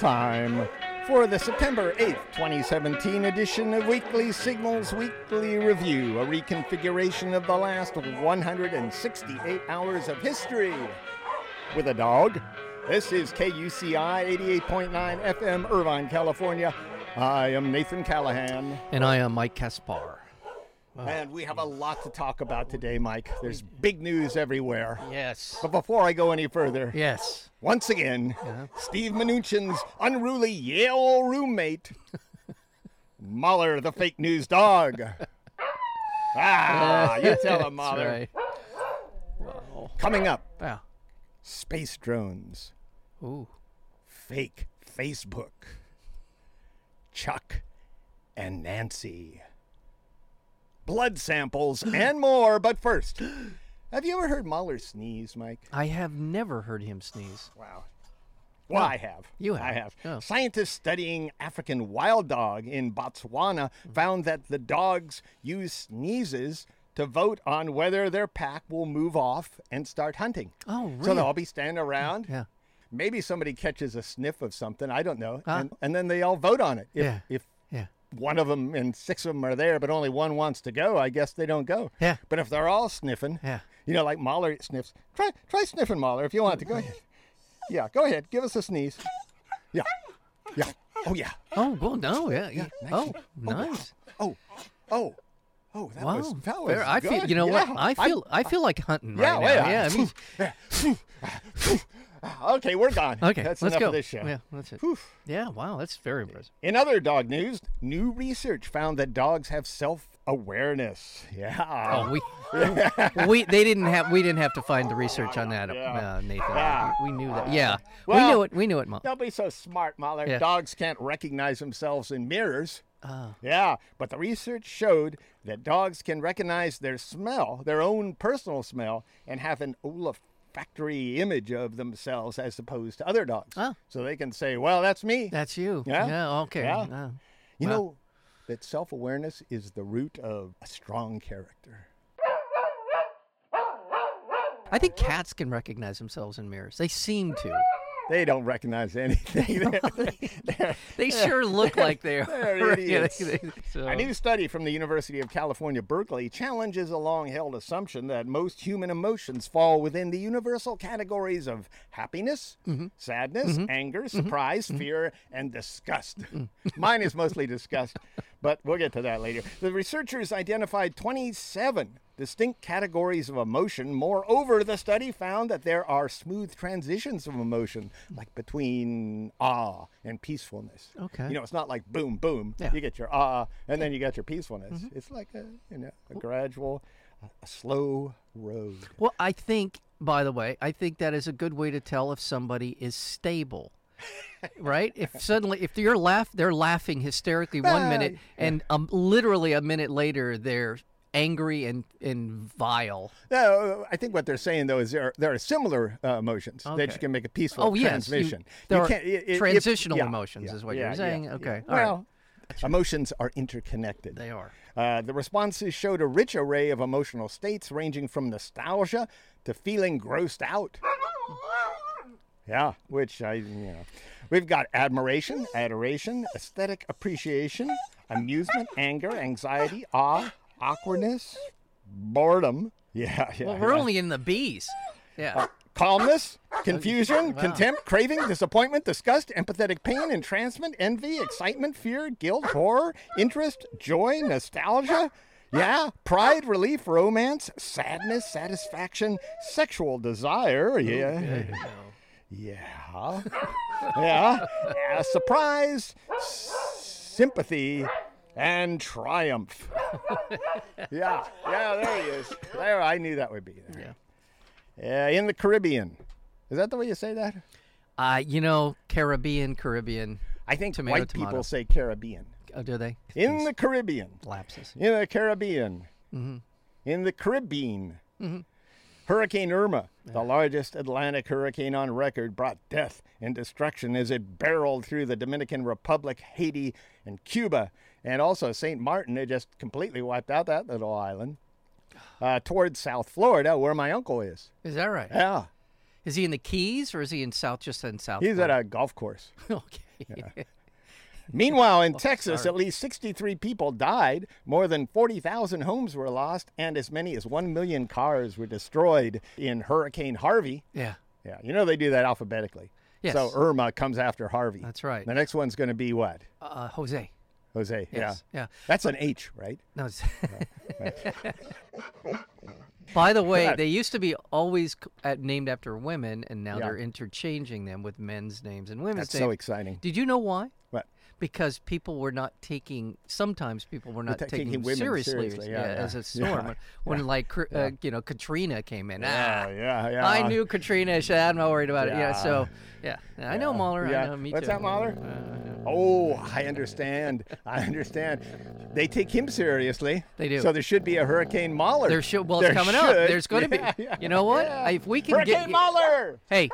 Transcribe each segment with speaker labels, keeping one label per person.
Speaker 1: time for the September 8th, 2017 edition of Weekly Signals Weekly Review, a reconfiguration of the last 168 hours of history. With a dog, this is KUCI 88.9 FM, Irvine, California. I am Nathan Callahan.
Speaker 2: And I am Mike Kaspar.
Speaker 1: And we have a lot to talk about today, Mike. There's big news everywhere.
Speaker 2: Yes.
Speaker 1: But before I go any further,
Speaker 2: Yes.
Speaker 1: once again, Steve Mnuchin's unruly Yale roommate, Mahler the fake news dog. Ah, you tell him, Mahler.
Speaker 2: right. Wow.
Speaker 1: Coming up, space drones,
Speaker 2: Ooh.
Speaker 1: fake Facebook, Chuck and Nancy, blood samples, and more. But first, have you ever heard Mahler sneeze, Mike?
Speaker 2: I have never heard him sneeze.
Speaker 1: Wow. Well, I have.
Speaker 2: You have.
Speaker 1: I
Speaker 2: have. Oh.
Speaker 1: Scientists studying African wild dog in Botswana mm. found that the dogs use sneezes to vote on whether their pack will move off and start hunting.
Speaker 2: Oh, really?
Speaker 1: So they'll all be standing around.
Speaker 2: Yeah.
Speaker 1: Maybe somebody catches a sniff of something. I don't know.
Speaker 2: Huh?
Speaker 1: And, and then they all vote on it. If,
Speaker 2: Yeah.
Speaker 1: if
Speaker 2: Yeah.
Speaker 1: One of them and six of them are there, but only one wants to go, I guess they don't go.
Speaker 2: Yeah.
Speaker 1: But if they're all sniffing,
Speaker 2: Yeah.
Speaker 1: you know, like Mahler sniffs, try try sniffing Mahler if you want to. Go ahead. Yeah, go ahead. Give us a sneeze. Yeah. Yeah. Oh yeah.
Speaker 2: Oh, well, no. Yeah. yeah.
Speaker 1: Oh, nice.
Speaker 2: Oh, nice.
Speaker 1: Oh. Oh. Oh, that
Speaker 2: Wow.
Speaker 1: was that was
Speaker 2: Fair. I feel. You know
Speaker 1: Yeah.
Speaker 2: what? I feel. I, feel like hunting
Speaker 1: Yeah,
Speaker 2: right
Speaker 1: well,
Speaker 2: now.
Speaker 1: yeah.
Speaker 2: Yeah. I mean,
Speaker 1: Okay, we're gone.
Speaker 2: okay.
Speaker 1: That's
Speaker 2: let's
Speaker 1: enough
Speaker 2: go.
Speaker 1: of this show.
Speaker 2: Yeah. That's it.
Speaker 1: Whew.
Speaker 2: Yeah. Wow. That's very impressive.
Speaker 1: In other dog news, new research found that dogs have self-awareness. Yeah.
Speaker 2: Oh, we, we, they didn't have, we didn't have to find the research on that,
Speaker 1: Yeah.
Speaker 2: uh, Nathan.
Speaker 1: Yeah.
Speaker 2: We, we knew that. Yeah. we knew it. We knew it, Mom.
Speaker 1: Don't be so smart, Mahler.
Speaker 2: Yeah.
Speaker 1: Dogs can't recognize themselves in mirrors.
Speaker 2: Oh.
Speaker 1: Yeah, but the research showed that dogs can recognize their smell, their own personal smell, and have an olfactory image of themselves as opposed to other dogs.
Speaker 2: Oh.
Speaker 1: So they can say, well, that's me.
Speaker 2: That's you.
Speaker 1: Yeah.
Speaker 2: Yeah. Okay.
Speaker 1: Yeah.
Speaker 2: Uh,
Speaker 1: you
Speaker 2: wow.
Speaker 1: know that self awareness is the root of a strong character.
Speaker 2: I think cats can recognize themselves in mirrors. They seem to.
Speaker 1: They don't recognize anything. They're- they're-
Speaker 2: They sure look like they are.
Speaker 1: They're idiots.
Speaker 2: so-
Speaker 1: A new study from the University of California, Berkeley challenges a long held assumption that most human emotions fall within the universal categories of happiness,
Speaker 2: Mm-hmm.
Speaker 1: sadness, anger, surprise, fear, and disgust.
Speaker 2: Mm.
Speaker 1: Mine is mostly disgust, but we'll get to that later. The researchers identified 27 distinct categories of emotion. Moreover, the study found that there are smooth transitions of emotion, like between awe and peacefulness.
Speaker 2: Okay.
Speaker 1: You know, it's not like boom, boom.
Speaker 2: Yeah.
Speaker 1: You get your ah, and then you get your peacefulness. It's like a you know a gradual, a slow road.
Speaker 2: Well, I think, by the way, I think that is a good way to tell if somebody is stable. Right? If suddenly, if you're laugh, they're laughing hysterically one minute, and um, literally a minute later they're angry and and vile.
Speaker 1: No, I think what they're saying though is there there are similar uh, emotions that you can make a peaceful
Speaker 2: Oh, yes, you- there are
Speaker 1: can't- i- i- if-
Speaker 2: transitional
Speaker 1: yeah,
Speaker 2: emotions
Speaker 1: yeah,
Speaker 2: is what
Speaker 1: yeah,
Speaker 2: you're saying? Okay, all right.
Speaker 1: Well, emotions are interconnected.
Speaker 2: They are.
Speaker 1: Uh, the responses showed a rich array of emotional states ranging from nostalgia to feeling grossed out. Yeah, which I, you know, we've got admiration, adoration, aesthetic appreciation, amusement, anger, anxiety, awe, awkwardness, boredom. Yeah, yeah.
Speaker 2: Well, we're
Speaker 1: yeah.
Speaker 2: only in the bees. Yeah.
Speaker 1: Uh, calmness, oh, confusion,
Speaker 2: Wow.
Speaker 1: contempt, craving, disappointment, disgust, empathetic pain, entrancement, envy, excitement, fear, guilt, horror, interest, joy, nostalgia. Yeah, pride, relief, romance, sadness, satisfaction, sexual desire. Yeah. Yeah. Yeah. Uh, surprise, sympathy, and triumph. yeah. Yeah, there he is. There, I knew that would be there. Yeah. in the Caribbean. Is that the way you say that?
Speaker 2: Uh, you know, Caribbean, Caribbean.
Speaker 1: I think
Speaker 2: Tomato,
Speaker 1: white
Speaker 2: tomato.
Speaker 1: people say Caribbean.
Speaker 2: Oh, do they?
Speaker 1: In
Speaker 2: These
Speaker 1: the Caribbean.
Speaker 2: lapses.
Speaker 1: In the Caribbean.
Speaker 2: Mm-hmm.
Speaker 1: In the Caribbean. Hurricane Irma, the largest Atlantic hurricane on record, brought death and destruction as it barreled through the Dominican Republic, Haiti, and Cuba. And also St. Martin, it just completely wiped out that little island. Uh, towards South Florida, where my uncle is.
Speaker 2: Is that right?
Speaker 1: Yeah.
Speaker 2: Is he in the Keys or is he in South, just in South?
Speaker 1: He's at a golf course.
Speaker 2: okay.
Speaker 1: Meanwhile, in Texas, at least 63 people died, more than 40,000 homes were lost, and as many as 1 million cars were destroyed in Hurricane Harvey.
Speaker 2: Yeah,
Speaker 1: Yeah, you know they do that alphabetically.
Speaker 2: Yes.
Speaker 1: So Irma comes after Harvey.
Speaker 2: that's right.
Speaker 1: The next one's going to be what?
Speaker 2: Uh, Jose.
Speaker 1: Jose.
Speaker 2: Yes. Yeah.
Speaker 1: That's an H, right?
Speaker 2: No. It's By the way, they used to be always named after women, and now
Speaker 1: Yeah.
Speaker 2: they're interchanging them with men's names and women's
Speaker 1: That's
Speaker 2: names.
Speaker 1: so exciting.
Speaker 2: Did you know why? Because people were not taking. Sometimes people were not
Speaker 1: ta-
Speaker 2: taking,
Speaker 1: taking women
Speaker 2: seriously,
Speaker 1: seriously, yeah, yeah,
Speaker 2: as a
Speaker 1: yeah,
Speaker 2: storm. When, when like uh, you know Katrina came in.
Speaker 1: Yeah,
Speaker 2: ah,
Speaker 1: yeah, yeah.
Speaker 2: I knew Katrina. so I'm not worried about it. Yeah.
Speaker 1: Yeah.
Speaker 2: So yeah, I know Mahler.
Speaker 1: Yeah.
Speaker 2: I know. Me
Speaker 1: What's
Speaker 2: too.
Speaker 1: that, Mahler?
Speaker 2: Uh,
Speaker 1: Oh, I understand. I understand. They take him seriously.
Speaker 2: They do.
Speaker 1: So there should be a Hurricane Mahler.
Speaker 2: there should. Well,
Speaker 1: There
Speaker 2: it's coming
Speaker 1: should.
Speaker 2: up. There's going to
Speaker 1: Yeah,
Speaker 2: be.
Speaker 1: yeah,
Speaker 2: you know what?
Speaker 1: yeah.
Speaker 2: If we can
Speaker 1: Hurricane
Speaker 2: get.
Speaker 1: Mahler.
Speaker 2: Hey,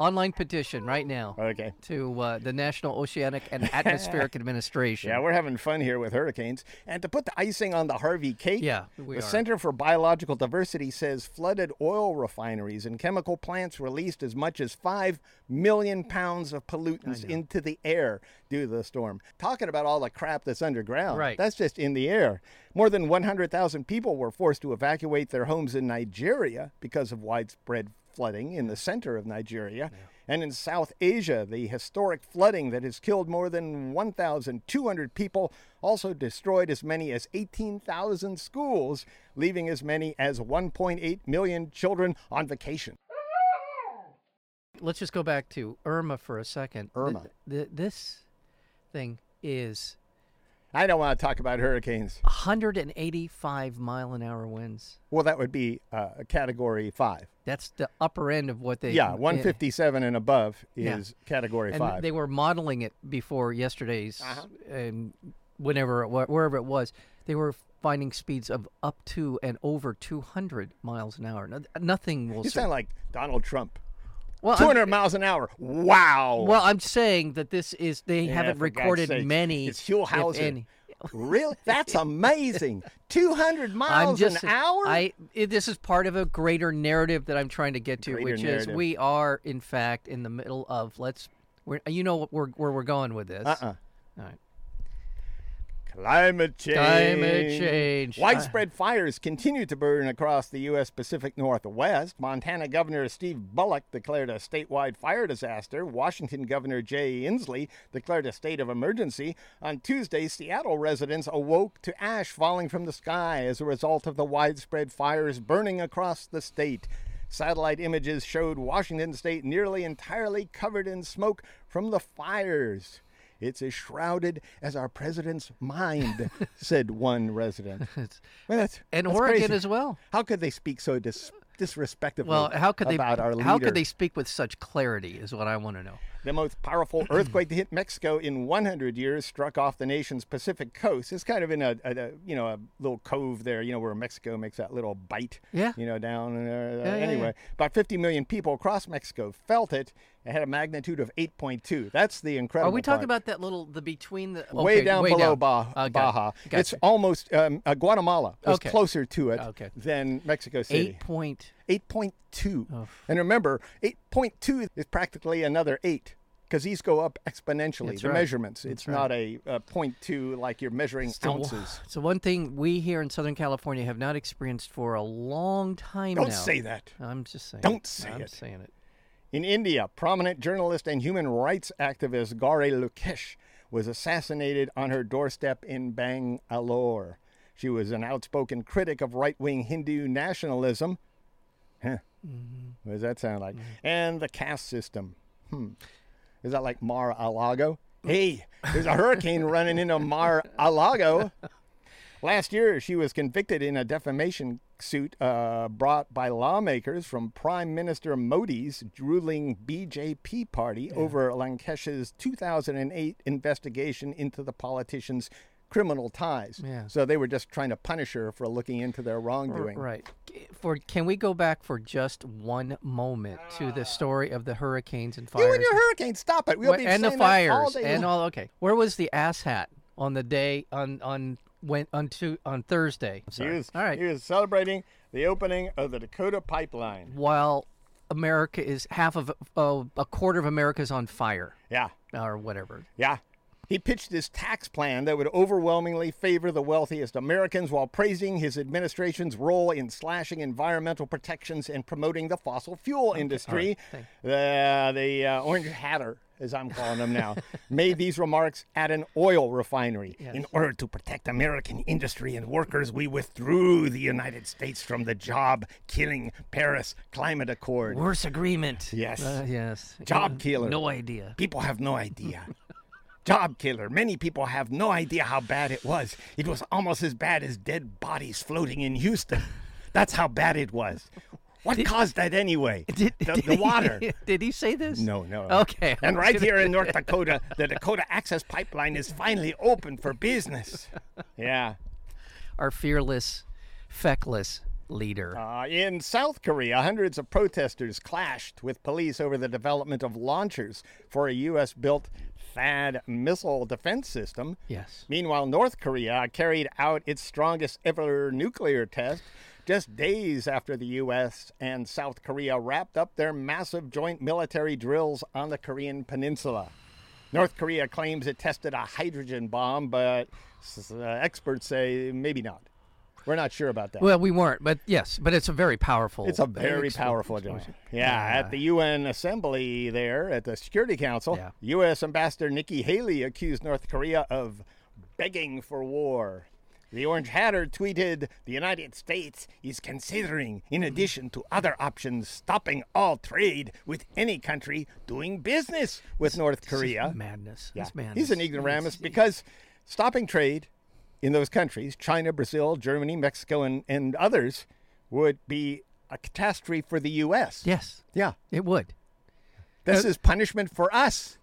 Speaker 2: online petition right now
Speaker 1: Okay.
Speaker 2: to uh, the National Oceanic and Atmospheric Administration.
Speaker 1: Yeah, we're having fun here with hurricanes. And to put the icing on the Harvey cake,
Speaker 2: Yeah,
Speaker 1: the
Speaker 2: are.
Speaker 1: Center for Biological Diversity says flooded oil refineries and chemical plants released as much as 5 million pounds of pollutants into the air due to the storm. Talking about all the crap that's underground.
Speaker 2: Right.
Speaker 1: That's just in the air. More than 100,000 people were forced to evacuate their homes in Nigeria because of widespread flooding in the center of Nigeria. And in South Asia, the historic flooding that has killed more than 1,200 people also destroyed as many as 18,000 schools, leaving as many as 1.8 million children on vacation.
Speaker 2: Let's just go back to Irma for a second.
Speaker 1: Irma.
Speaker 2: th- this thing is
Speaker 1: I don't want to talk about hurricanes.
Speaker 2: 185 mile an hour winds.
Speaker 1: Well, that would be uh, a category five.
Speaker 2: That's the upper end of what they.
Speaker 1: Yeah,
Speaker 2: eh,
Speaker 1: 157 and above
Speaker 2: Yeah.
Speaker 1: is category
Speaker 2: And
Speaker 1: five.
Speaker 2: they were modeling it before yesterday's,
Speaker 1: Uh-huh.
Speaker 2: and whenever it, wherever it was, they were finding speeds of up to and over 200 miles an hour. No, nothing will.
Speaker 1: you sound like Donald Trump.
Speaker 2: Well, I'm-
Speaker 1: 200 miles an hour. Wow.
Speaker 2: Well, I'm saying that this is they
Speaker 1: Yeah,
Speaker 2: haven't recorded many.
Speaker 1: It's
Speaker 2: if
Speaker 1: really? That's amazing. 200 miles
Speaker 2: just
Speaker 1: an hour?
Speaker 2: I it, this is part of a greater narrative that I'm trying to get to,
Speaker 1: Greater
Speaker 2: which
Speaker 1: narrative.
Speaker 2: is we are in fact in the middle of let's. We're, you know what we're, where we're going with this.
Speaker 1: uh-uh.
Speaker 2: All right.
Speaker 1: Climate change.
Speaker 2: Climate change.
Speaker 1: Widespread fires continue to burn across the U.S. Pacific Northwest. Montana Governor Steve Bullock declared a statewide fire disaster. Washington Governor Jay Inslee declared a state of emergency. On Tuesday, Seattle residents awoke to ash falling from the sky as a result of the widespread fires burning across the state. Satellite images showed Washington state nearly entirely covered in smoke from the fires. It's as shrouded as our president's mind, said one resident. Well, that's,
Speaker 2: and
Speaker 1: that's
Speaker 2: Oregon
Speaker 1: crazy.
Speaker 2: as well.
Speaker 1: How could they speak so dis- disrespectfully
Speaker 2: Well, how could they?
Speaker 1: about our leader?
Speaker 2: How could they speak with such clarity? Is what I want to know.
Speaker 1: The most powerful earthquake to hit Mexico in 100 years struck off the nation's Pacific coast. It's kind of in a, a, a you know a little cove there, you know where Mexico makes that little bite.
Speaker 2: Yeah.
Speaker 1: You know down there.
Speaker 2: Yeah, yeah,
Speaker 1: anyway, about 50 million people across Mexico felt it. It had a magnitude of 8.2. That's the incredible.
Speaker 2: Are we talking about that little the between the
Speaker 1: way down
Speaker 2: way
Speaker 1: below
Speaker 2: down.
Speaker 1: Ba-
Speaker 2: Uh,
Speaker 1: Baja?
Speaker 2: gotcha.
Speaker 1: It's almost um, uh, Guatemala was
Speaker 2: Okay.
Speaker 1: closer to it
Speaker 2: Okay.
Speaker 1: than Mexico City.
Speaker 2: eight point.
Speaker 1: 8.2.
Speaker 2: Oh.
Speaker 1: And remember, 8.2 is practically another 8 because these go up exponentially,
Speaker 2: That's
Speaker 1: the
Speaker 2: right.
Speaker 1: measurements.
Speaker 2: That's
Speaker 1: It's
Speaker 2: right.
Speaker 1: not a, a 0.2 like you're measuring
Speaker 2: So,
Speaker 1: ounces.
Speaker 2: so one thing we here in Southern California have not experienced for a long time
Speaker 1: Don't
Speaker 2: now.
Speaker 1: say that.
Speaker 2: I'm just saying.
Speaker 1: Don't
Speaker 2: it.
Speaker 1: say
Speaker 2: I'm
Speaker 1: it.
Speaker 2: saying it.
Speaker 1: In India, prominent journalist and human rights activist Gauri Lankesh was assassinated on her doorstep in Bangalore. She was an outspoken critic of right wing Hindu nationalism. Huh. What does that sound like? And the caste system. Hmm. Is that like Mar a Lago? Hey, there's a hurricane running into Mar a Lago. Last year, she was convicted in a defamation suit uh, brought by lawmakers from Prime Minister Modi's ruling BJP party over Lankesh's 2008 investigation into the politician's criminal ties.
Speaker 2: Yeah.
Speaker 1: So they were just trying to punish her for looking into their wrongdoing.
Speaker 2: Right. For can we go back for just one moment to the story of the hurricanes and fires
Speaker 1: You and your hurricane, stop it. We'll
Speaker 2: Wha-
Speaker 1: be
Speaker 2: and the
Speaker 1: saying that all
Speaker 2: fires
Speaker 1: day
Speaker 2: and
Speaker 1: long.
Speaker 2: all? Okay. Where was the ass hat on the day on on went on to on Thursday?
Speaker 1: He was,
Speaker 2: all right.
Speaker 1: he was celebrating the opening of the Dakota pipeline.
Speaker 2: While America is half of uh, a quarter of America is on fire
Speaker 1: Yeah.
Speaker 2: or whatever.
Speaker 1: Yeah. He pitched his tax plan that would overwhelmingly favor the wealthiest Americans while praising his administration's role in slashing environmental protections and promoting the fossil fuel industry.
Speaker 2: thank
Speaker 1: The, the uh, Orange Hatter, as I'm calling him now, made these remarks at an oil refinery. In order to protect American industry and workers, we withdrew the United States from the job killing Paris Climate Accord.
Speaker 2: Worse agreement.
Speaker 1: Yes.
Speaker 2: Uh, yes.
Speaker 1: Job killer.
Speaker 2: No idea.
Speaker 1: People have no idea. Job killer. Many people have no idea how bad it was. It was almost as bad as dead bodies floating in Houston. That's how bad it was. What caused that anyway?
Speaker 2: Did,
Speaker 1: the,
Speaker 2: did
Speaker 1: the
Speaker 2: he-
Speaker 1: water.
Speaker 2: Did he say this?
Speaker 1: No, no.
Speaker 2: Okay.
Speaker 1: And right
Speaker 2: gonna-
Speaker 1: here in North Dakota, the Dakota Access Pipeline is finally open for business. Yeah.
Speaker 2: Our fearless, feckless leader.
Speaker 1: Uh, in South Korea, hundreds of protesters clashed with police over the development of launchers for a U.S. built THAAD missile defense system.
Speaker 2: yes.
Speaker 1: Meanwhile, North Korea carried out its strongest ever nuclear test just days after the U.S. and South Korea wrapped up their massive joint military drills on the Korean peninsula. North Korea claims it tested a hydrogen bomb, but uh, experts say maybe not. We're not sure about that.
Speaker 2: Well, we weren't, but yes, but it's a very powerful.
Speaker 1: It's a very
Speaker 2: expl-
Speaker 1: powerful
Speaker 2: explosion.
Speaker 1: Yeah, at the UN Assembly there at the Security Council,
Speaker 2: Yeah.
Speaker 1: U.S. Ambassador Nikki Haley accused North Korea of begging for war. The Orange Hatter tweeted, The United States is considering, in addition to other options, stopping all trade with any country doing business with North
Speaker 2: This is
Speaker 1: Korea.
Speaker 2: madness.
Speaker 1: Yeah.
Speaker 2: It's madness.
Speaker 1: He's an ignoramus because stopping trade in those countries, China, Brazil, Germany, Mexico, and, and others, would be a catastrophe for the U.S.
Speaker 2: Yes,
Speaker 1: Yeah.
Speaker 2: it would.
Speaker 1: This uh, is punishment for us.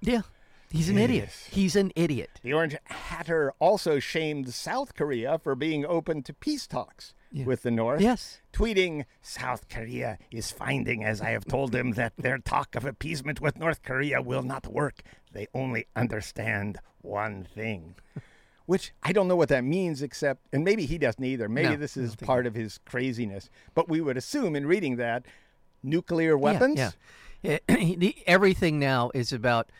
Speaker 2: Yeah. He's an idiot. He's an idiot.
Speaker 1: The Orange Hatter also shamed South Korea for being open to peace talks with the North.
Speaker 2: Yes.
Speaker 1: Tweeting, South Korea is finding, as I have told them, that their talk of appeasement with North Korea will not work. They only understand one thing. Which I don't know what that means, except, and maybe he doesn't either. Maybe
Speaker 2: No,
Speaker 1: this is part of his craziness. But we would assume in reading that nuclear weapons.
Speaker 2: Yeah. yeah. the, everything now is about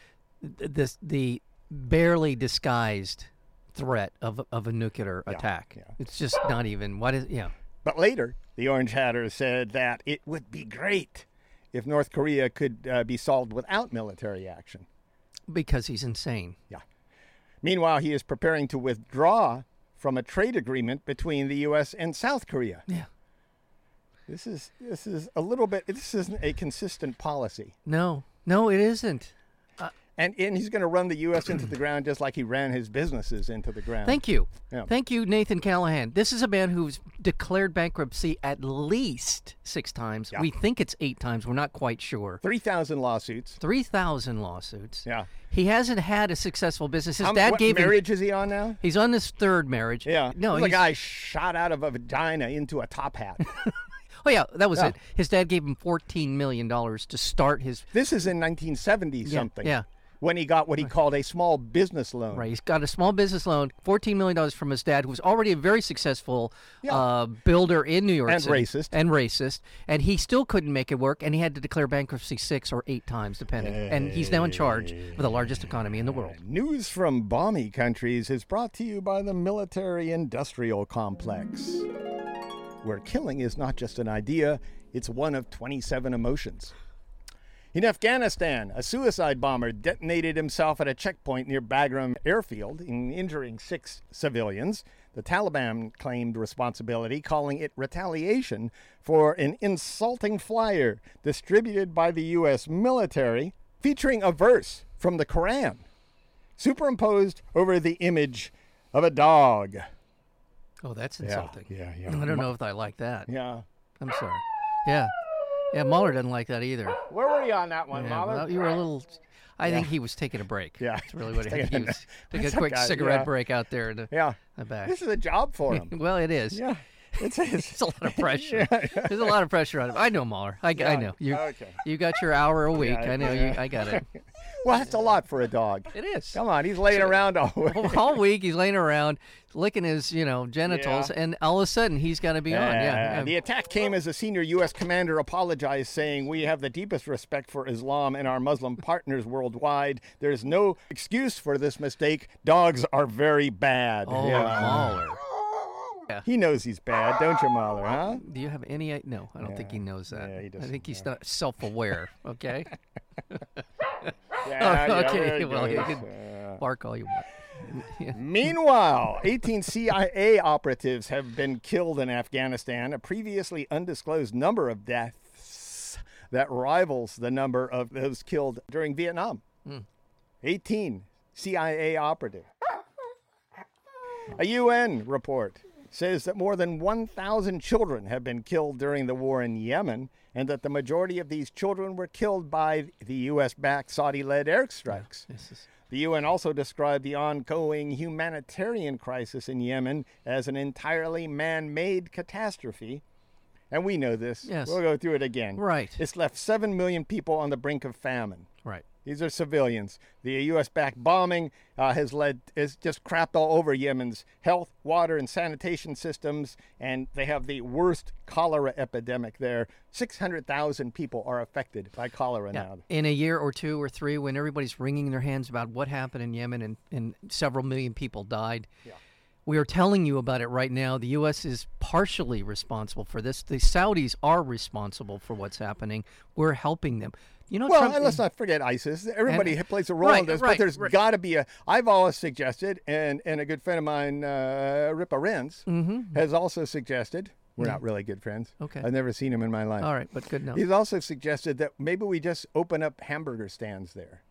Speaker 2: this the barely disguised threat of of a nuclear attack.
Speaker 1: yeah.
Speaker 2: It's just not even what is yeah.
Speaker 1: But later, the Orange Hatter said that it would be great if North Korea could uh, be solved without military action.
Speaker 2: Because he's insane.
Speaker 1: Yeah. Meanwhile, he is preparing to withdraw from a trade agreement between the U.S. and South Korea.
Speaker 2: Yeah.
Speaker 1: This is this is a little bit. This isn't a consistent policy,
Speaker 2: No. No, it isn't.
Speaker 1: And and he's going to run the U.S. into the ground just like he ran his businesses into the ground.
Speaker 2: Thank you.
Speaker 1: Yeah.
Speaker 2: Thank you, Nathan Callahan. This is a man who's declared bankruptcy at least six times.
Speaker 1: Yeah.
Speaker 2: We think it's eight times. We're not quite sure.
Speaker 1: Three thousand lawsuits.
Speaker 2: 3,000 lawsuits.
Speaker 1: Yeah.
Speaker 2: He hasn't had a successful business. His
Speaker 1: How-
Speaker 2: dad
Speaker 1: what
Speaker 2: gave him.
Speaker 1: marriage is he on now?
Speaker 2: He's on his third marriage.
Speaker 1: Yeah.
Speaker 2: No,
Speaker 1: a guy shot out of a vagina into a top hat.
Speaker 2: Oh yeah, that was
Speaker 1: Yeah.
Speaker 2: it. His dad gave him 14 million dollars to start his.
Speaker 1: This is in 1970 something.
Speaker 2: yeah.
Speaker 1: When he got what he called a small business loan.
Speaker 2: Right, he's got a small business loan, 14 million dollars from his dad, who was already a very successful
Speaker 1: Yeah.
Speaker 2: uh, builder in New York
Speaker 1: And
Speaker 2: City.
Speaker 1: racist.
Speaker 2: and racist, and he still couldn't make it work, and he had to declare bankruptcy six or eight times, depending. And he's now in charge of the largest economy in the world.
Speaker 1: News from balmy countries is brought to you by the military industrial complex, where killing is not just an idea, it's one of 27 emotions. In Afghanistan, a suicide bomber detonated himself at a checkpoint near Bagram airfield, injuring six civilians. The Taliban claimed responsibility, calling it retaliation for an insulting flyer distributed by the U.S. military featuring a verse from the Quran superimposed over the image of a dog.
Speaker 2: Oh, that's insulting.
Speaker 1: Yeah, yeah, yeah.
Speaker 2: I don't know if I like that.
Speaker 1: Yeah.
Speaker 2: I'm sorry. Yeah, yeah. Mahler doesn't like that either.
Speaker 1: Where were you on that one,
Speaker 2: Yeah,
Speaker 1: Mahler?
Speaker 2: well, you were a little. I think he was taking a break.
Speaker 1: Yeah.
Speaker 2: that's really what he, he was. Taking a quick
Speaker 1: okay,
Speaker 2: cigarette
Speaker 1: yeah.
Speaker 2: break out there in the,
Speaker 1: yeah.
Speaker 2: the back.
Speaker 1: This is a job for him.
Speaker 2: well, it is.
Speaker 1: yeah. It's, it's
Speaker 2: It's a lot of pressure. There's a lot of pressure on him. I know Mahler. I, I know you.
Speaker 1: Okay.
Speaker 2: You got your hour a week.
Speaker 1: Yeah,
Speaker 2: I know
Speaker 1: yeah.
Speaker 2: you. I got it.
Speaker 1: Well, that's a lot for a dog.
Speaker 2: It is.
Speaker 1: Come on, he's laying around all week.
Speaker 2: all week he's laying around licking his, you know, genitals,
Speaker 1: Yeah.
Speaker 2: and all of a sudden he's got to be on. Yeah. yeah.
Speaker 1: The attack came as a senior U.S. commander apologized, saying, We have the deepest respect for Islam and our Muslim partners worldwide. There's no excuse for this mistake. Dogs are very bad.
Speaker 2: oh,
Speaker 1: Yeah.
Speaker 2: Mahler.
Speaker 1: He knows he's bad, don't you, Mahler, huh?
Speaker 2: Do you have any? No, I don't think he knows that.
Speaker 1: Yeah, he
Speaker 2: I
Speaker 1: doesn't,
Speaker 2: think he's not self-aware. Okay.
Speaker 1: Yeah,
Speaker 2: okay. well, you can
Speaker 1: Yeah.
Speaker 2: bark all you want. Yeah.
Speaker 1: Meanwhile, 18 CIA operatives have been killed in Afghanistan, a previously undisclosed number of deaths that rivals the number of those killed during Vietnam. Hmm. 18 CIA operative. A UN report says that more than 1,000 children have been killed during the war in Yemen, and that the majority of these children were killed by the U.S. backed Saudi led airstrikes.
Speaker 2: This is
Speaker 1: The UN also described the ongoing humanitarian crisis in Yemen as an entirely man made catastrophe. And we know this.
Speaker 2: Yes.
Speaker 1: We'll go through it again.
Speaker 2: Right.
Speaker 1: It's left 7 million people on the brink of famine.
Speaker 2: right.
Speaker 1: These are civilians. The U.S. backed bombing uh, has led, is just crapped all over Yemen's health, water, and sanitation systems, and they have the worst cholera epidemic there. 600,000 people are affected by cholera
Speaker 2: Yeah.
Speaker 1: now.
Speaker 2: In a year or two or three, when everybody's wringing their hands about what happened in Yemen and, and several million people died, we are telling you about it right now. The U.S. is partially responsible for this. The Saudis are responsible for what's happening. We're helping them. You know,
Speaker 1: Well,
Speaker 2: Trump,
Speaker 1: and let's not forget ISIS. Everybody
Speaker 2: And-
Speaker 1: plays a role in this,
Speaker 2: right,
Speaker 1: but there's
Speaker 2: right.
Speaker 1: got to be a. I've always suggested, and and a good friend of mine, uh, Ripa Renz, has also suggested. We're not really good friends.
Speaker 2: Mm-hmm. Okay.
Speaker 1: I've never seen him in my life.
Speaker 2: All right, but good enough.
Speaker 1: He's also suggested that maybe we just open up hamburger stands there.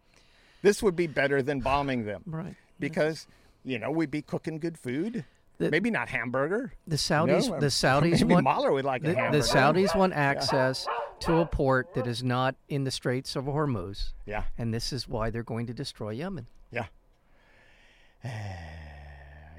Speaker 1: This would be better than bombing them.
Speaker 2: Right.
Speaker 1: Because, you know, we'd be cooking good food.
Speaker 2: The-
Speaker 1: maybe not hamburger.
Speaker 2: The Saudis,
Speaker 1: No,
Speaker 2: the Saudis
Speaker 1: maybe
Speaker 2: want
Speaker 1: Mahler would like a
Speaker 2: the, the. Saudis want access to a port that is not in the Straits of Hormuz,
Speaker 1: Yeah.
Speaker 2: and this is why they're going to destroy Yemen.
Speaker 1: Yeah.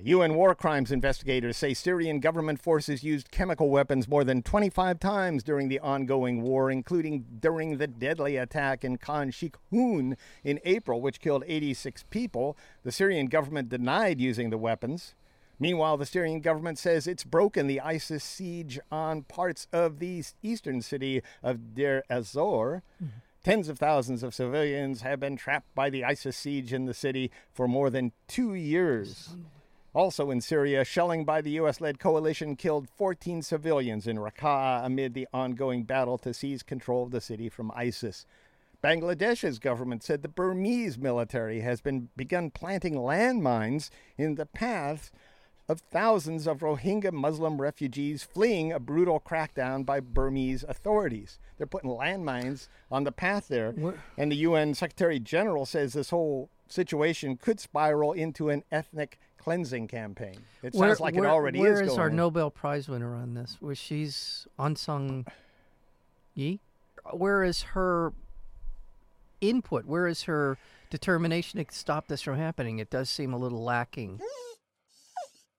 Speaker 1: UN war crimes investigators say Syrian government forces used chemical weapons more than 25 times during the ongoing war, including during the deadly attack in Khan Sheikhoun in April, which killed 86 people. The Syrian government denied using the weapons. Meanwhile, the Syrian government says it's broken the ISIS siege on parts of the eastern city of Deir ez-Zor. Tens of thousands of civilians have been trapped by the ISIS siege in the city for more than two years. Also in Syria, shelling by the U.S. led coalition killed 14 civilians in Raqqa amid the ongoing battle to seize control of the city from ISIS. Bangladesh's government said the Burmese military has been begun planting landmines in the paths of thousands of Rohingya Muslim refugees fleeing a brutal crackdown by Burmese authorities. They're putting landmines on the path there. And the UN Secretary General says this whole situation could spiral into an ethnic cleansing campaign. It sounds like it already
Speaker 2: where
Speaker 1: is.
Speaker 2: is
Speaker 1: going
Speaker 2: our
Speaker 1: on.
Speaker 2: Nobel Prize winner on this? Where she's San Yi? Where is her input? Where is her determination to stop this from happening? It does seem a little lacking.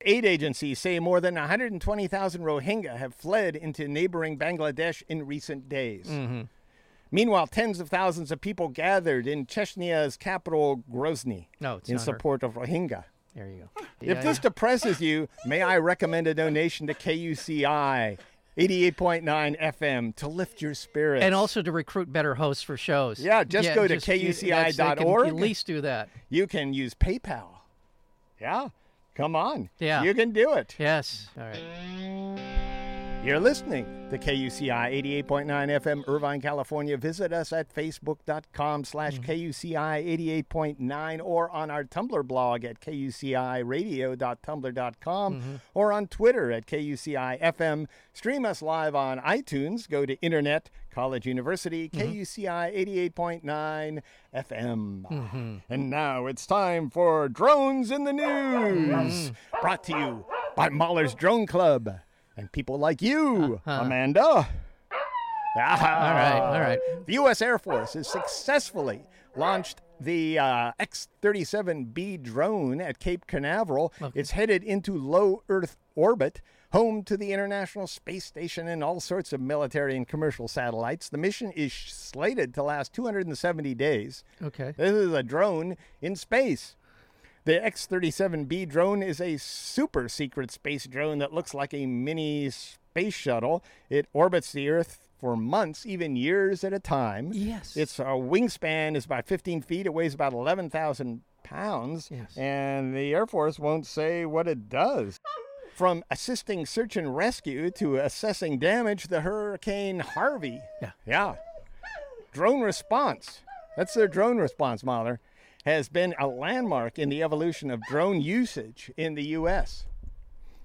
Speaker 1: Aid agencies say more than 120,000 Rohingya have fled into neighboring Bangladesh in recent days.
Speaker 2: Mm-hmm.
Speaker 1: Meanwhile, tens of thousands of people gathered in Chechnya's capital, Grozny,
Speaker 2: No,
Speaker 1: in
Speaker 2: not her.
Speaker 1: support of Rohingya.
Speaker 2: There you go.
Speaker 1: if
Speaker 2: Yeah,
Speaker 1: this depresses you, may I recommend a donation to KUCI 88.9 FM to lift your spirits.
Speaker 2: and also to recruit better hosts for shows.
Speaker 1: Yeah, just go to KUCI.org.
Speaker 2: At least do that.
Speaker 1: you can use PayPal. Yeah, come on.
Speaker 2: Yeah.
Speaker 1: You can do it.
Speaker 2: Yes. All right.
Speaker 1: You're listening to KUCI 88.9 FM, Irvine, California. Visit us at facebook.com slash mm-hmm. KUCI 88.9 or on our Tumblr blog at KUCIradio.tumblr.com mm-hmm. or on Twitter at KUCI FM. Stream us live on iTunes. Go to Internet, College University, mm-hmm. KUCI 88.9 FM. Mm-hmm. And now it's time for Drones in the News, mm-hmm. brought to you by Mahler's Drone Club and people like you, uh-huh. Amanda.
Speaker 2: All right. All right.
Speaker 1: The U.S. Air Force has successfully launched the uh, X 37B drone at Cape Canaveral. It's headed into low Earth orbit Home to the International Space Station and all sorts of military and commercial satellites, the mission is slated to last 270 days.
Speaker 2: Okay.
Speaker 1: This is a drone in space. The X 37B drone is a super secret space drone that looks like a mini space shuttle. It orbits the Earth for months, even years at a time.
Speaker 2: Yes.
Speaker 1: Its uh, wingspan is about 15 feet. It weighs about 11,000 pounds.
Speaker 2: Yes.
Speaker 1: And the Air Force won't say what it does. From assisting search and rescue to assessing damage, the Hurricane Harvey.
Speaker 2: Yeah.
Speaker 1: Yeah. Drone response. That's their drone response, Mahler. Has been a landmark in the evolution of drone usage in the U.S.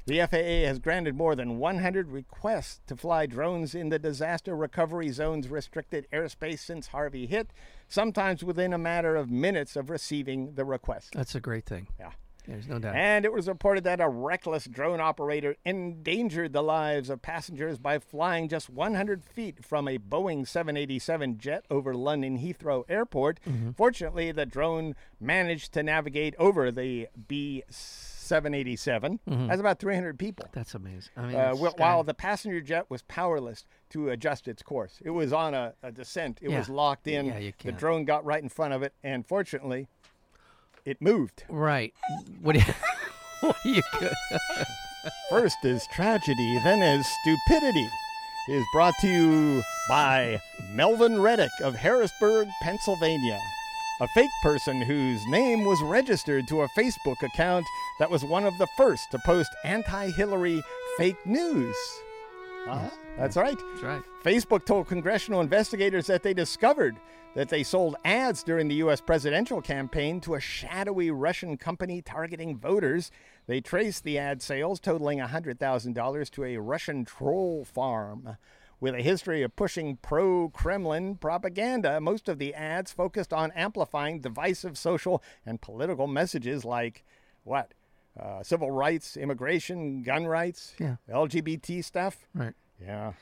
Speaker 1: The FAA has granted more than 100 requests to fly drones in the disaster recovery zone's restricted airspace since Harvey hit, sometimes within a matter of minutes of receiving the request.
Speaker 2: That's a great thing.
Speaker 1: Yeah.
Speaker 2: There's no doubt.
Speaker 1: And it was reported that a reckless drone operator endangered the lives of passengers by flying just 100 feet from a Boeing 787 jet over London Heathrow Airport. Fortunately, the drone managed to navigate over the B 787. That's about 300 people.
Speaker 2: That's amazing. I mean,
Speaker 1: Uh, while the passenger jet was powerless to adjust its course, it was on a, a descent. It was locked in.
Speaker 2: Yeah, you can't.
Speaker 1: The drone got right in front of it, and fortunately, it moved.
Speaker 2: right. What do you? what do you?
Speaker 1: First is tragedy, then is stupidity. Is brought to you by Melvin Reddick of Harrisburg, Pennsylvania. A fake person whose name was registered to a Facebook account that was one of the first to post anti Hillary fake news. Uh-huh. That's right.
Speaker 2: That's right.
Speaker 1: Facebook told congressional investigators that they discovered that they sold ads during the U.S. presidential campaign to a shadowy Russian company targeting voters. They traced the ad sales, totaling $100,000, to a Russian troll farm. With a history of pushing pro Kremlin propaganda, most of the ads focused on amplifying divisive social and political messages like what? Uh, civil rights, immigration, gun rights,
Speaker 2: Yeah.
Speaker 1: LGBT stuff.
Speaker 2: Right.
Speaker 1: Yeah.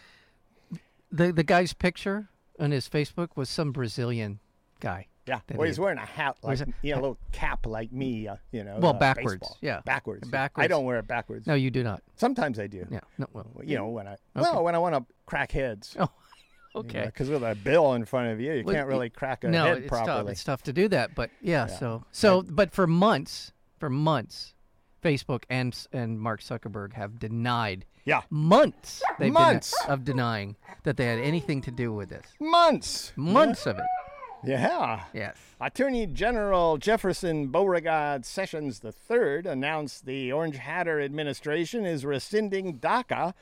Speaker 2: The the guy's picture on his Facebook was some Brazilian guy.
Speaker 1: Yeah, well, he's
Speaker 2: he-
Speaker 1: wearing a hat like you know, a little cap like me. Uh, you know,
Speaker 2: Well,
Speaker 1: uh,
Speaker 2: backwards,
Speaker 1: baseball.
Speaker 2: yeah.
Speaker 1: backwards.
Speaker 2: Backwards.
Speaker 1: I don't wear it backwards.
Speaker 2: No, you do not.
Speaker 1: Sometimes I do.
Speaker 2: Yeah. No. Well.
Speaker 1: You know, when I well, when I want to crack heads.
Speaker 2: Oh. Okay.
Speaker 1: Because with a bill in front of you, you
Speaker 2: Well,
Speaker 1: can't really crack a
Speaker 2: no,
Speaker 1: head
Speaker 2: it's
Speaker 1: properly.
Speaker 2: tough. It's tough to do that, but yeah. So so, but for months, for months, Facebook and and Mark Zuckerberg have denied
Speaker 1: Yeah,
Speaker 2: months. They've been
Speaker 1: Months.
Speaker 2: of denying that they had anything to do with this.
Speaker 1: months.
Speaker 2: Months of it.
Speaker 1: Yeah.
Speaker 2: Yes.
Speaker 1: Attorney General Jefferson Beauregard Sessions III announced the Orange Hatter administration is rescinding DACA,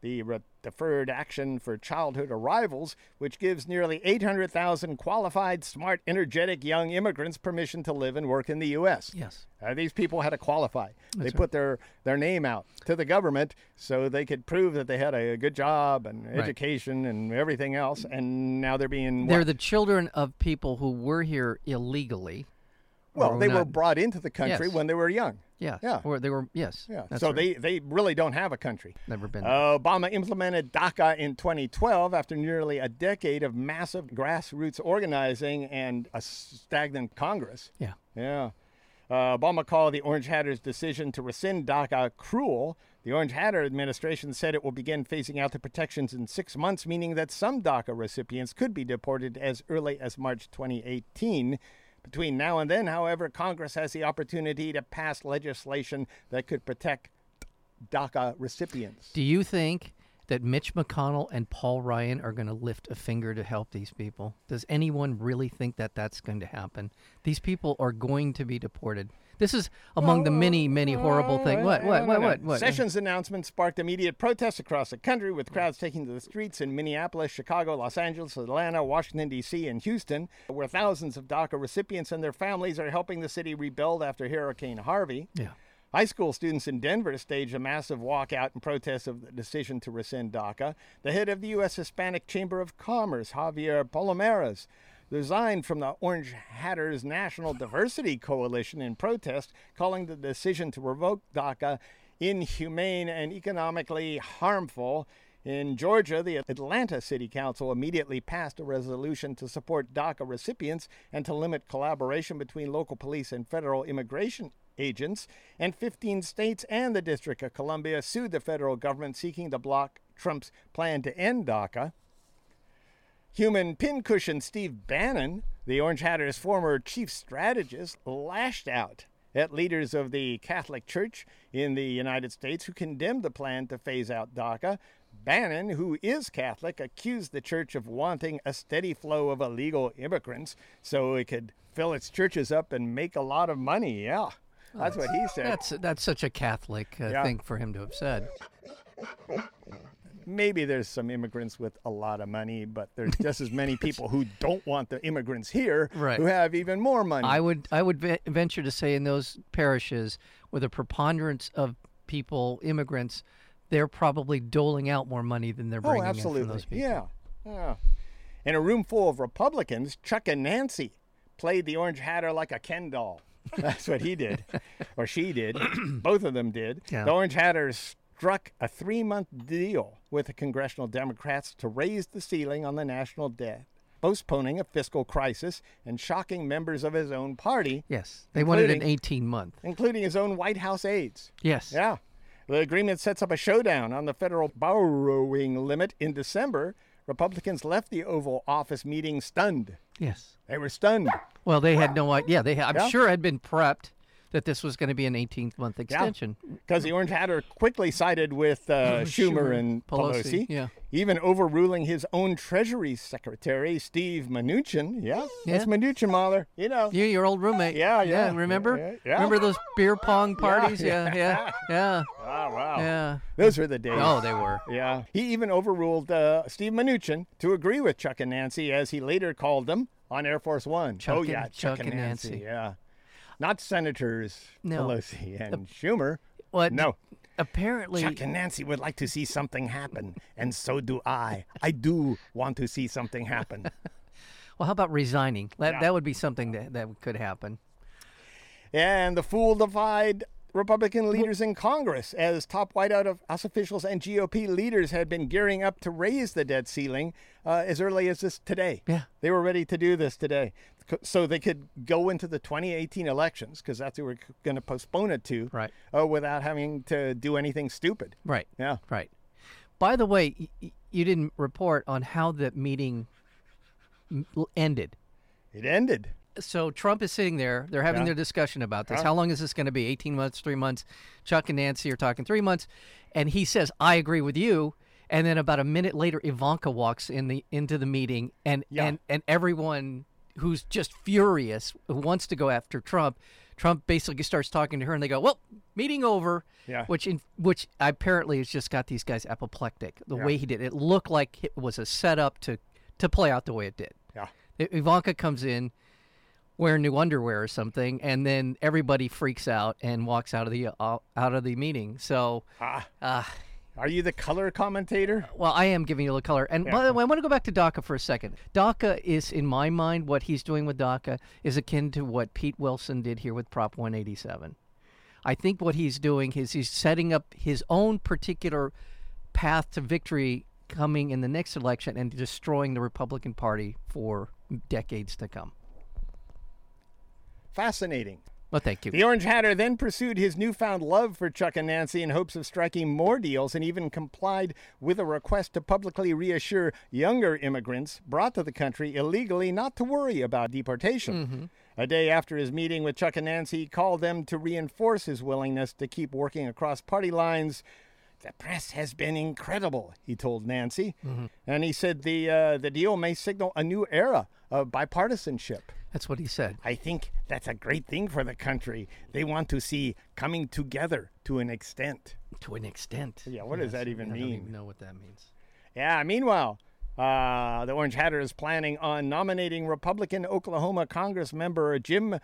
Speaker 1: the Re- Deferred Action for Childhood Arrivals, which gives nearly 800,000 qualified, smart, energetic young immigrants permission to live and work in the U.S.
Speaker 2: Yes.
Speaker 1: Uh, these people had to qualify. they
Speaker 2: right.
Speaker 1: put their, their name out to the government so they could prove that they had a good job and education and everything else. And now they're being
Speaker 2: They're the children of people who were here illegally.
Speaker 1: well, they were brought into the country
Speaker 2: Yes.
Speaker 1: when they were young.
Speaker 2: Yeah.
Speaker 1: Yeah.
Speaker 2: Or they were yes.
Speaker 1: Yeah. So
Speaker 2: right.
Speaker 1: they, they really don't have a country.
Speaker 2: never been.
Speaker 1: Obama implemented DACA in 2012 after nearly a decade of massive grassroots organizing and a stagnant Congress.
Speaker 2: yeah.
Speaker 1: Yeah. Uh, Obama called the Orange Hatters' decision to rescind DACA cruel. The Orange Hatter administration said it will begin phasing out the protections in six months, meaning that some DACA recipients could be deported as early as March 2018. Between now and then, however, Congress has the opportunity to pass legislation that could protect DACA recipients.
Speaker 2: Do you think that Mitch McConnell and Paul Ryan are going to lift a finger to help these people? Does anyone really think that that's going to happen? These people are going to be deported. This is among the many, many horrible things. What? What? What? What? What?
Speaker 1: Sessions' announcement sparked immediate protests across the country, with crowds taking to the streets in Minneapolis, Chicago, Los Angeles, Atlanta, Washington, D.C., and Houston, where thousands of DACA recipients and their families are helping the city rebuild after Hurricane Harvey.
Speaker 2: Yeah.
Speaker 1: High school students in Denver staged a massive walkout in protest of the decision to rescind DACA. The head of the U.S. Hispanic Chamber of Commerce, Javier Palomares, resigned from the Orange Hatters National Diversity Coalition in protest, calling the decision to revoke DACA inhumane and economically harmful. In Georgia, the Atlanta City Council immediately passed a resolution to support DACA recipients and to limit collaboration between local police and federal immigration agents, and 15 states and the District of Columbia sued the federal government seeking to block Trump's plan to end DACA. Human pincushion Steve Bannon, the Orange Hatter's former chief strategist, lashed out at leaders of the Catholic Church in the United States who condemned the plan to phase out DACA. Bannon, who is Catholic, accused the church of wanting a steady flow of illegal immigrants so it could fill its churches up and make a lot of money. Yeah, that's what he said.
Speaker 2: That's that's such a Catholic uh,
Speaker 1: Yeah.
Speaker 2: thing for him to have said.
Speaker 1: Maybe there's some immigrants with a lot of money, but there's just as many people who don't want the immigrants here
Speaker 2: Right.
Speaker 1: who have even more money.
Speaker 2: I would I would ve- venture to say in those parishes with a preponderance of people immigrants, they're probably doling out more money than they're bringing
Speaker 1: oh,
Speaker 2: in
Speaker 1: absolutely.
Speaker 2: from those people.
Speaker 1: Yeah. Yeah. In a room full of Republicans, Chuck and Nancy played the Orange Hatter like a Ken doll. That's what he did, or she did. Both of them did.
Speaker 2: Yeah.
Speaker 1: The Orange Hatters struck a three month deal with the congressional Democrats to raise the ceiling on the national debt, postponing a fiscal crisis and shocking members of his own party,
Speaker 2: Yes, they wanted an 18 month.
Speaker 1: including his own White House aides.
Speaker 2: Yes.
Speaker 1: Yeah. The agreement sets up a showdown on the federal borrowing limit in December. Republicans left the Oval Office meeting stunned.
Speaker 2: Yes.
Speaker 1: They were stunned.
Speaker 2: Well, they had no idea. Yeah, they. I'm
Speaker 1: Yeah.
Speaker 2: sure had been prepped that this was going to be an 18 month extension.
Speaker 1: Because the Orange Hatter quickly sided with uh, Schumer,
Speaker 2: Schumer,
Speaker 1: and
Speaker 2: Pelosi,
Speaker 1: Pelosi,
Speaker 2: yeah.
Speaker 1: even overruling his own Treasury Secretary, Steve Mnuchin. Yeah, that's
Speaker 2: Yeah.
Speaker 1: Mnuchin, Mahler. You know.
Speaker 2: You, your old roommate.
Speaker 1: Yeah, yeah,
Speaker 2: remember?
Speaker 1: yeah, yeah.
Speaker 2: Remember those beer pong parties?
Speaker 1: yeah.
Speaker 2: Yeah, yeah, yeah,
Speaker 1: Oh, wow.
Speaker 2: yeah.
Speaker 1: Those were the days.
Speaker 2: Oh, they were.
Speaker 1: Yeah. He even overruled uh, Steve Mnuchin to agree with Chuck and Nancy, as he later called them on Air Force One.
Speaker 2: Chuck
Speaker 1: oh,
Speaker 2: and-
Speaker 1: Chuck,
Speaker 2: Chuck
Speaker 1: and
Speaker 2: and
Speaker 1: Nancy.
Speaker 2: Nancy.
Speaker 1: Yeah. Not Senators
Speaker 2: No.
Speaker 1: Pelosi and Schumer.
Speaker 2: What?
Speaker 1: No.
Speaker 2: Apparently,
Speaker 1: Chuck and Nancy would like to see something happen, and so do I. I do want to see something happen.
Speaker 2: well, how about resigning? That
Speaker 1: Yeah.
Speaker 2: that would be something that that could happen.
Speaker 1: and the fool defied Republican leaders in Congress as top White House officials and GOP leaders had been gearing up to raise the debt ceiling uh, as early as this today.
Speaker 2: Yeah.
Speaker 1: They were ready to do this today. So they could go into the 2018 elections, because that's who we're going to postpone it to,
Speaker 2: Right.
Speaker 1: uh, without having to do anything stupid.
Speaker 2: Right.
Speaker 1: Yeah.
Speaker 2: Right. By the way, y- you didn't report on how the meeting ended.
Speaker 1: It ended.
Speaker 2: So Trump is sitting there. They're having
Speaker 1: Yeah.
Speaker 2: their discussion about this.
Speaker 1: Yeah.
Speaker 2: How long is this going to be? 18 months, 3 months. Chuck and Nancy are talking 3 months and he says, "I agree with you." And then about a minute later Ivanka walks in the into the meeting and
Speaker 1: Yeah.
Speaker 2: and and everyone who's just furious who wants to go after Trump, Trump basically starts talking to her and they go, "Well, meeting over."
Speaker 1: Yeah.
Speaker 2: Which in which apparently has just got these guys apoplectic. The
Speaker 1: Yeah.
Speaker 2: way he did it looked like it was a setup to to play out the way it did.
Speaker 1: Yeah.
Speaker 2: Ivanka comes in wearing new underwear or something, and then everybody freaks out and walks out of the uh, out of the meeting. So,
Speaker 1: Ah,
Speaker 2: uh,
Speaker 1: are you the color commentator?
Speaker 2: well, I am giving you the color. And by the way, I want to go back to DACA for a second. DACA is, in my mind, what he's doing with DACA is akin to what Pete Wilson did here with Prop 187. I think what he's doing is he's setting up his own particular path to victory coming in the next election and destroying the Republican Party for decades to come.
Speaker 1: Fascinating.
Speaker 2: Well, thank you.
Speaker 1: The Orange Hatter then pursued his newfound love for Chuck and Nancy in hopes of striking more deals and even complied with a request to publicly reassure younger immigrants brought to the country illegally not to worry about deportation. A day after his meeting with Chuck and Nancy, he called them to reinforce his willingness to keep working across party lines. The press has been incredible, he told Nancy. And he said the, uh, the deal may signal a new era of bipartisanship.
Speaker 2: That's what he said.
Speaker 1: I think that's a great thing for the country. They want to see coming together to an extent.
Speaker 2: To an extent.
Speaker 1: Yeah, what does that even
Speaker 2: I don't
Speaker 1: mean?
Speaker 2: even know what that means.
Speaker 1: Yeah, meanwhile, uh, the Orange Hatter is planning on nominating Republican Oklahoma Congress member Jim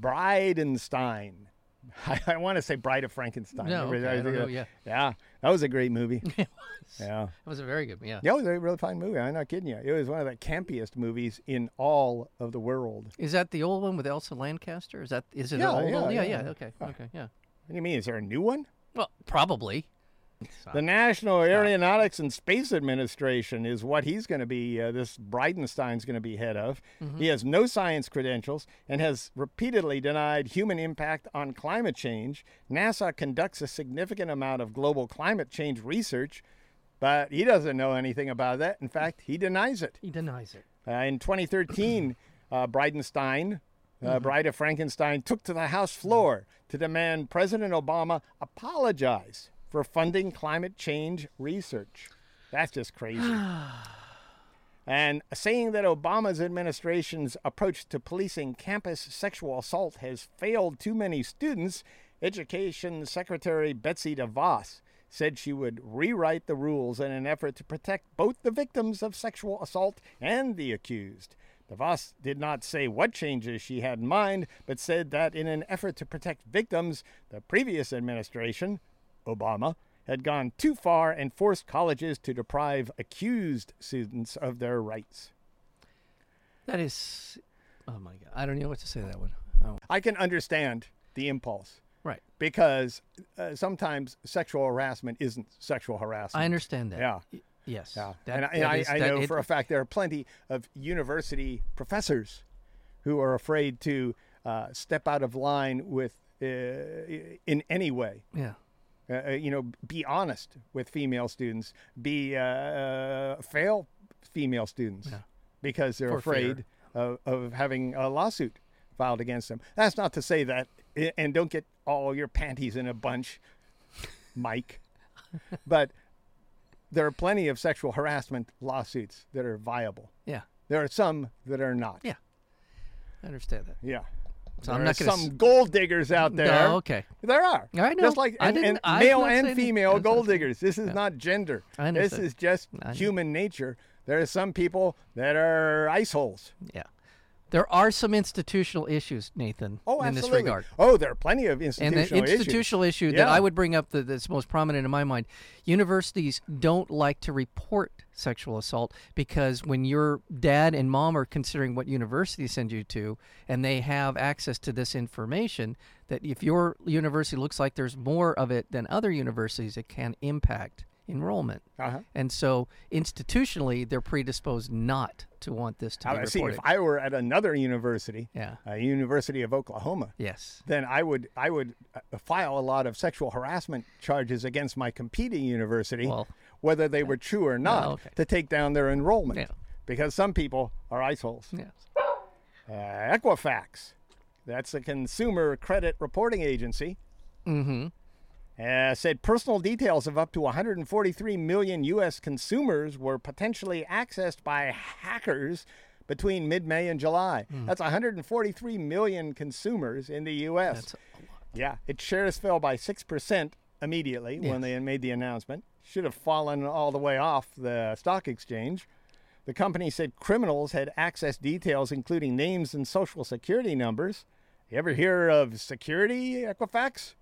Speaker 1: Bridenstine. I, I want to say Bride of Frankenstein.
Speaker 2: No, okay, I know, yeah.
Speaker 1: Yeah, that was a great movie.
Speaker 2: it was.
Speaker 1: yeah.
Speaker 2: It was a very good. Yeah.
Speaker 1: Yeah, it was a really fine movie. I'm not kidding you. It was one of the campiest movies in all of the world.
Speaker 2: Is that the old one with Elsa Lanchester? Is that is it
Speaker 1: Yeah,
Speaker 2: old?
Speaker 1: yeah,
Speaker 2: old? yeah,
Speaker 1: yeah.
Speaker 2: yeah. Okay, okay, yeah.
Speaker 1: What do you mean? Is there a new one?
Speaker 2: Well, probably.
Speaker 1: The National Aeronautics and Space Administration is what he's going to be, uh, this Bridenstine's going to be head of. He has no science credentials and has repeatedly denied human impact on climate change. NASA conducts a significant amount of global climate change research, but he doesn't know anything about that. In fact, he denies it.
Speaker 2: He denies it.
Speaker 1: Uh, in 2013, uh, Bridenstine, uh, Bride of Frankenstein, took to the House floor to demand President Obama apologize for funding climate change research. That's just crazy. and saying that Obama's administration's approach to policing campus sexual assault has failed too many students, Education Secretary Betsy DeVos said she would rewrite the rules in an effort to protect both the victims of sexual assault and the accused. DeVos did not say what changes she had in mind, but said that in an effort to protect victims, the previous administration, Obama, had gone too far and forced colleges to deprive accused students of their rights.
Speaker 2: That is, oh my God, I don't know what to say to that one. Oh,
Speaker 1: I can understand the impulse
Speaker 2: right.
Speaker 1: because uh, sometimes sexual harassment isn't sexual harassment.
Speaker 2: I understand that.
Speaker 1: Yeah.
Speaker 2: Y- Yes.
Speaker 1: Yeah,
Speaker 2: That-
Speaker 1: and,
Speaker 2: that
Speaker 1: I,
Speaker 2: is-
Speaker 1: I know
Speaker 2: it-
Speaker 1: for a fact there are plenty of university professors who are afraid to uh, step out of line with uh, in any way.
Speaker 2: Yeah.
Speaker 1: Uh, uh, you know, be honest with female students, be uh, fail female students
Speaker 2: Yeah.
Speaker 1: because they're
Speaker 2: For
Speaker 1: afraid of, of having a lawsuit filed against them. That's not to say that, and don't get all your panties in a bunch, Mike. but there are plenty of sexual harassment lawsuits that are viable.
Speaker 2: Yeah.
Speaker 1: There are some that are not.
Speaker 2: Yeah. I understand that.
Speaker 1: Yeah.
Speaker 2: So
Speaker 1: there
Speaker 2: I'm not going
Speaker 1: some gold diggers out there.
Speaker 2: No, okay.
Speaker 1: There are.
Speaker 2: I know.
Speaker 1: Just like and, and male and female gold diggers. This is not gender.
Speaker 2: I
Speaker 1: This is just human nature. There are some people that are ice holes.
Speaker 2: Yeah. There are some institutional issues, Nathan,
Speaker 1: Oh,
Speaker 2: in this regard.
Speaker 1: Oh, there are plenty of institutional issues.
Speaker 2: And
Speaker 1: institutional
Speaker 2: the
Speaker 1: issues.
Speaker 2: institutional issue that
Speaker 1: Yeah.
Speaker 2: I would bring up that, that's most prominent in my mind universities don't like to report sexual assault because when your dad and mom are considering what university to send you to and they have access to this information, that if your university looks like there's more of it than other universities, it can impact enrollment.
Speaker 1: Uh-huh.
Speaker 2: And so institutionally, they're predisposed not to want this to be
Speaker 1: I see. If I were at another university,
Speaker 2: yeah.
Speaker 1: uh, University of Oklahoma,
Speaker 2: Yes.
Speaker 1: then I would I would uh, file a lot of sexual harassment charges against my competing university,
Speaker 2: Well-
Speaker 1: whether they were true or not,
Speaker 2: okay.
Speaker 1: to take down their enrollment.
Speaker 2: Yeah.
Speaker 1: Because some people are ice holes.
Speaker 2: Yes.
Speaker 1: Uh, Equifax, that's a consumer credit reporting agency,
Speaker 2: Mm-hmm.
Speaker 1: Uh, said personal details of up to 143 million U.S. consumers were potentially accessed by hackers between mid-May and July.
Speaker 2: Hmm.
Speaker 1: That's 143 million consumers in the U.S.
Speaker 2: That's a lot.
Speaker 1: Yeah, its shares fell by 6% immediately
Speaker 2: Yes.
Speaker 1: when they made the announcement. Should have fallen all the way off the stock exchange. The company said criminals had access details, including names and social security numbers. You ever hear of security, Equifax?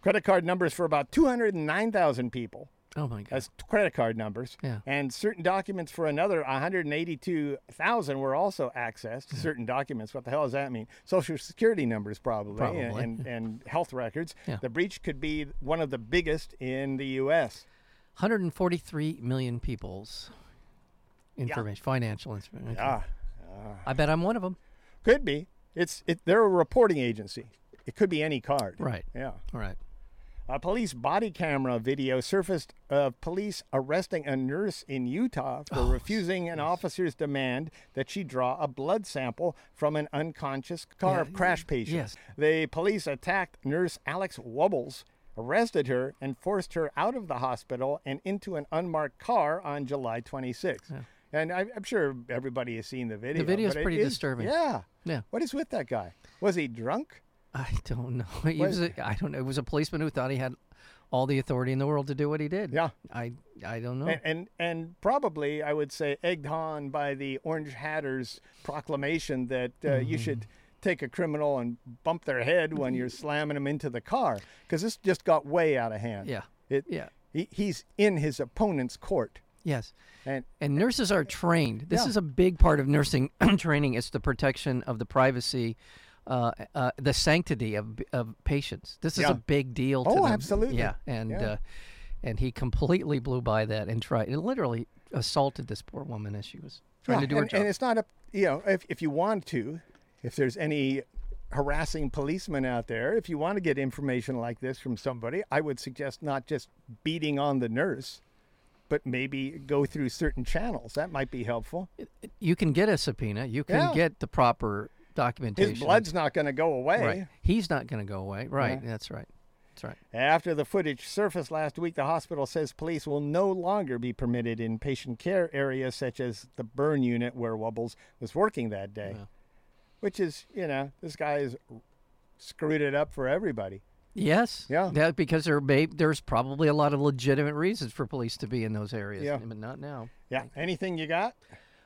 Speaker 1: Credit card numbers for about 209,000 people.
Speaker 2: Oh my God.
Speaker 1: That's credit card numbers.
Speaker 2: Yeah.
Speaker 1: And certain documents for another 182,000 were also accessed.
Speaker 2: Hmm.
Speaker 1: Certain documents. What the hell does that mean? Social security numbers, probably,
Speaker 2: Probably.
Speaker 1: And, and, and health records.
Speaker 2: Yeah.
Speaker 1: The breach could be one of the biggest in the U.S.
Speaker 2: 143 million people's information, financial information. Okay.
Speaker 1: Yeah.
Speaker 2: I bet I'm one of them.
Speaker 1: Could be. It's it, They're a reporting agency. It could be any card.
Speaker 2: Right.
Speaker 1: Yeah.
Speaker 2: All right.
Speaker 1: A police body camera video surfaced of police arresting a nurse in Utah for
Speaker 2: Oh,
Speaker 1: refusing an officer's demand that she draw a blood sample from an unconscious car
Speaker 2: Yeah,
Speaker 1: crash patient.
Speaker 2: yes.
Speaker 1: The police attacked nurse Alex Wubbels, arrested her, and forced her out of the hospital and into an unmarked car on July 26th. And I, I'm sure everybody has seen the video.
Speaker 2: The
Speaker 1: video is
Speaker 2: pretty disturbing.
Speaker 1: Yeah.
Speaker 2: Yeah.
Speaker 1: What is with that guy? Was he drunk?
Speaker 2: I don't know. He was a, I don't know. It was a policeman who thought he had all the authority in the world to do what he did.
Speaker 1: Yeah.
Speaker 2: I I don't know.
Speaker 1: And, and and probably I would say egged on by the Orange Hatters proclamation that uh,
Speaker 2: Mm-hmm.
Speaker 1: you should take a criminal and bump their head when you're slamming them into the car because this just got way out of hand.
Speaker 2: yeah.
Speaker 1: It,
Speaker 2: Yeah.
Speaker 1: He, he's in his opponent's court,
Speaker 2: Yes.
Speaker 1: and
Speaker 2: And nurses are trained. This
Speaker 1: Yeah.
Speaker 2: is a big part of nursing training. It's the protection of the privacy, uh, uh, the sanctity of of patients. This is
Speaker 1: Yeah.
Speaker 2: a big deal. To
Speaker 1: Oh,
Speaker 2: them.
Speaker 1: absolutely.
Speaker 2: Yeah, and
Speaker 1: Yeah.
Speaker 2: Uh, and he completely blew by that and tried and literally assaulted this poor woman as she was trying
Speaker 1: Yeah,
Speaker 2: to do her
Speaker 1: and,
Speaker 2: job.
Speaker 1: and it's not a you know, if, if you want to, if there's any harassing policemen out there, if you want to get information like this from somebody, I would suggest not just beating on the nurse, but maybe go through certain channels. That might be helpful.
Speaker 2: you can get a subpoena. You can
Speaker 1: Yeah.
Speaker 2: get the proper documentation.
Speaker 1: His blood's not going to go away.
Speaker 2: right. He's not going to go away. Right.
Speaker 1: Yeah.
Speaker 2: That's right. That's right.
Speaker 1: After the footage surfaced last week, the hospital says police will no longer be permitted in patient care areas such as the burn unit where Wubbels was working that day.
Speaker 2: Yeah.
Speaker 1: Which is, you know, this guy has screwed it up for everybody.
Speaker 2: Yes.
Speaker 1: Yeah.
Speaker 2: That because there may there's probably a lot of legitimate reasons for police to be in those areas.
Speaker 1: Yeah.
Speaker 2: But not now.
Speaker 1: Yeah. Anything you got?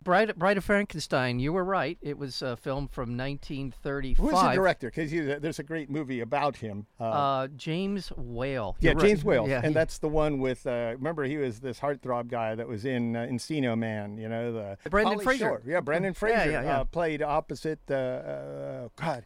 Speaker 2: Bride, Bride of Frankenstein. You were right. It was a film from 1935.
Speaker 1: Who's the director? Because there's a great movie about him. Uh,
Speaker 2: Uh, James Whale.
Speaker 1: yeah,
Speaker 2: You're right.
Speaker 1: James Whale,
Speaker 2: Yeah,
Speaker 1: and
Speaker 2: he-
Speaker 1: that's the one with. Uh, remember, he was this heartthrob guy that was in uh, Encino Man. You know the
Speaker 2: Brendan Fraser.
Speaker 1: Shore. Yeah, Brendan Fraser
Speaker 2: yeah, yeah.
Speaker 1: Uh, played opposite. Uh, uh, God,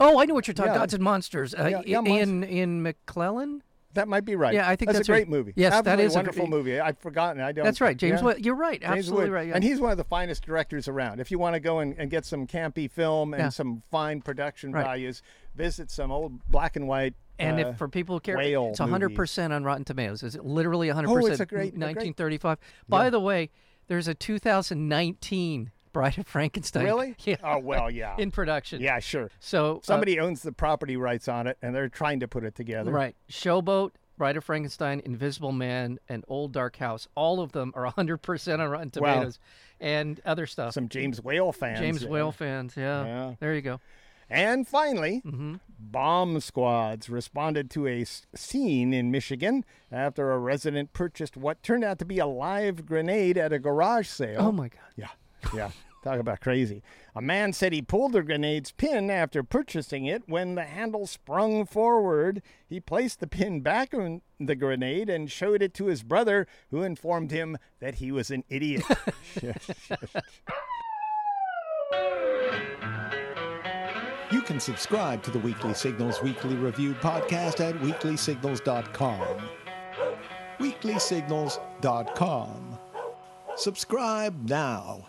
Speaker 2: Oh, I know what you're talking.
Speaker 1: Yeah.
Speaker 2: Gods and Monsters. Uh,
Speaker 1: Yeah, yeah,
Speaker 2: Ian Ian McKellen.
Speaker 1: That might be right.
Speaker 2: Yeah, I think that's
Speaker 1: a great
Speaker 2: right.
Speaker 1: movie.
Speaker 2: Yes, that
Speaker 1: Absolutely
Speaker 2: is a
Speaker 1: wonderful movie. I'd forgotten. I don't.
Speaker 2: That's right, James.
Speaker 1: yeah.
Speaker 2: Wood. You're right.
Speaker 1: James
Speaker 2: Absolutely
Speaker 1: Wood.
Speaker 2: right. yeah.
Speaker 1: And he's one of the finest directors around. If you want to go and, and get some campy film and
Speaker 2: Yeah.
Speaker 1: some fine production
Speaker 2: Right.
Speaker 1: values, visit some old black and white.
Speaker 2: And
Speaker 1: uh,
Speaker 2: if for people who care, it's 100% on Rotten Tomatoes. Is it literally 100%?
Speaker 1: Oh, it's a great- a great-
Speaker 2: 1935. By the way, there's a 2019 Bride of Frankenstein.
Speaker 1: Really?
Speaker 2: Yeah.
Speaker 1: Oh well, yeah.
Speaker 2: In production.
Speaker 1: yeah, sure.
Speaker 2: So uh,
Speaker 1: Somebody owns the property rights on it, and they're trying to put it together.
Speaker 2: right, Showboat, Bride of Frankenstein, Invisible Man, and Old Dark House. All of them are 100% on Rotten
Speaker 1: Wow.
Speaker 2: Tomatoes, and other stuff.
Speaker 1: Some James Whale fans.
Speaker 2: James
Speaker 1: yeah.
Speaker 2: Whale fans. Yeah.
Speaker 1: Yeah.
Speaker 2: There you go.
Speaker 1: And finally,
Speaker 2: Mm-hmm.
Speaker 1: bomb squads responded to a scene in Michigan after a resident purchased what turned out to be a live grenade at a garage sale.
Speaker 2: Oh my God.
Speaker 1: Yeah, yeah. Talk about crazy. A man said he pulled the grenade's pin after purchasing it when the handle sprung forward. He placed the pin back on the grenade and showed it to his brother, who informed him that he was an idiot.
Speaker 3: You can subscribe to the Weekly Signals Weekly Review podcast at weeklysignals.com. Weeklysignals.com. Subscribe now.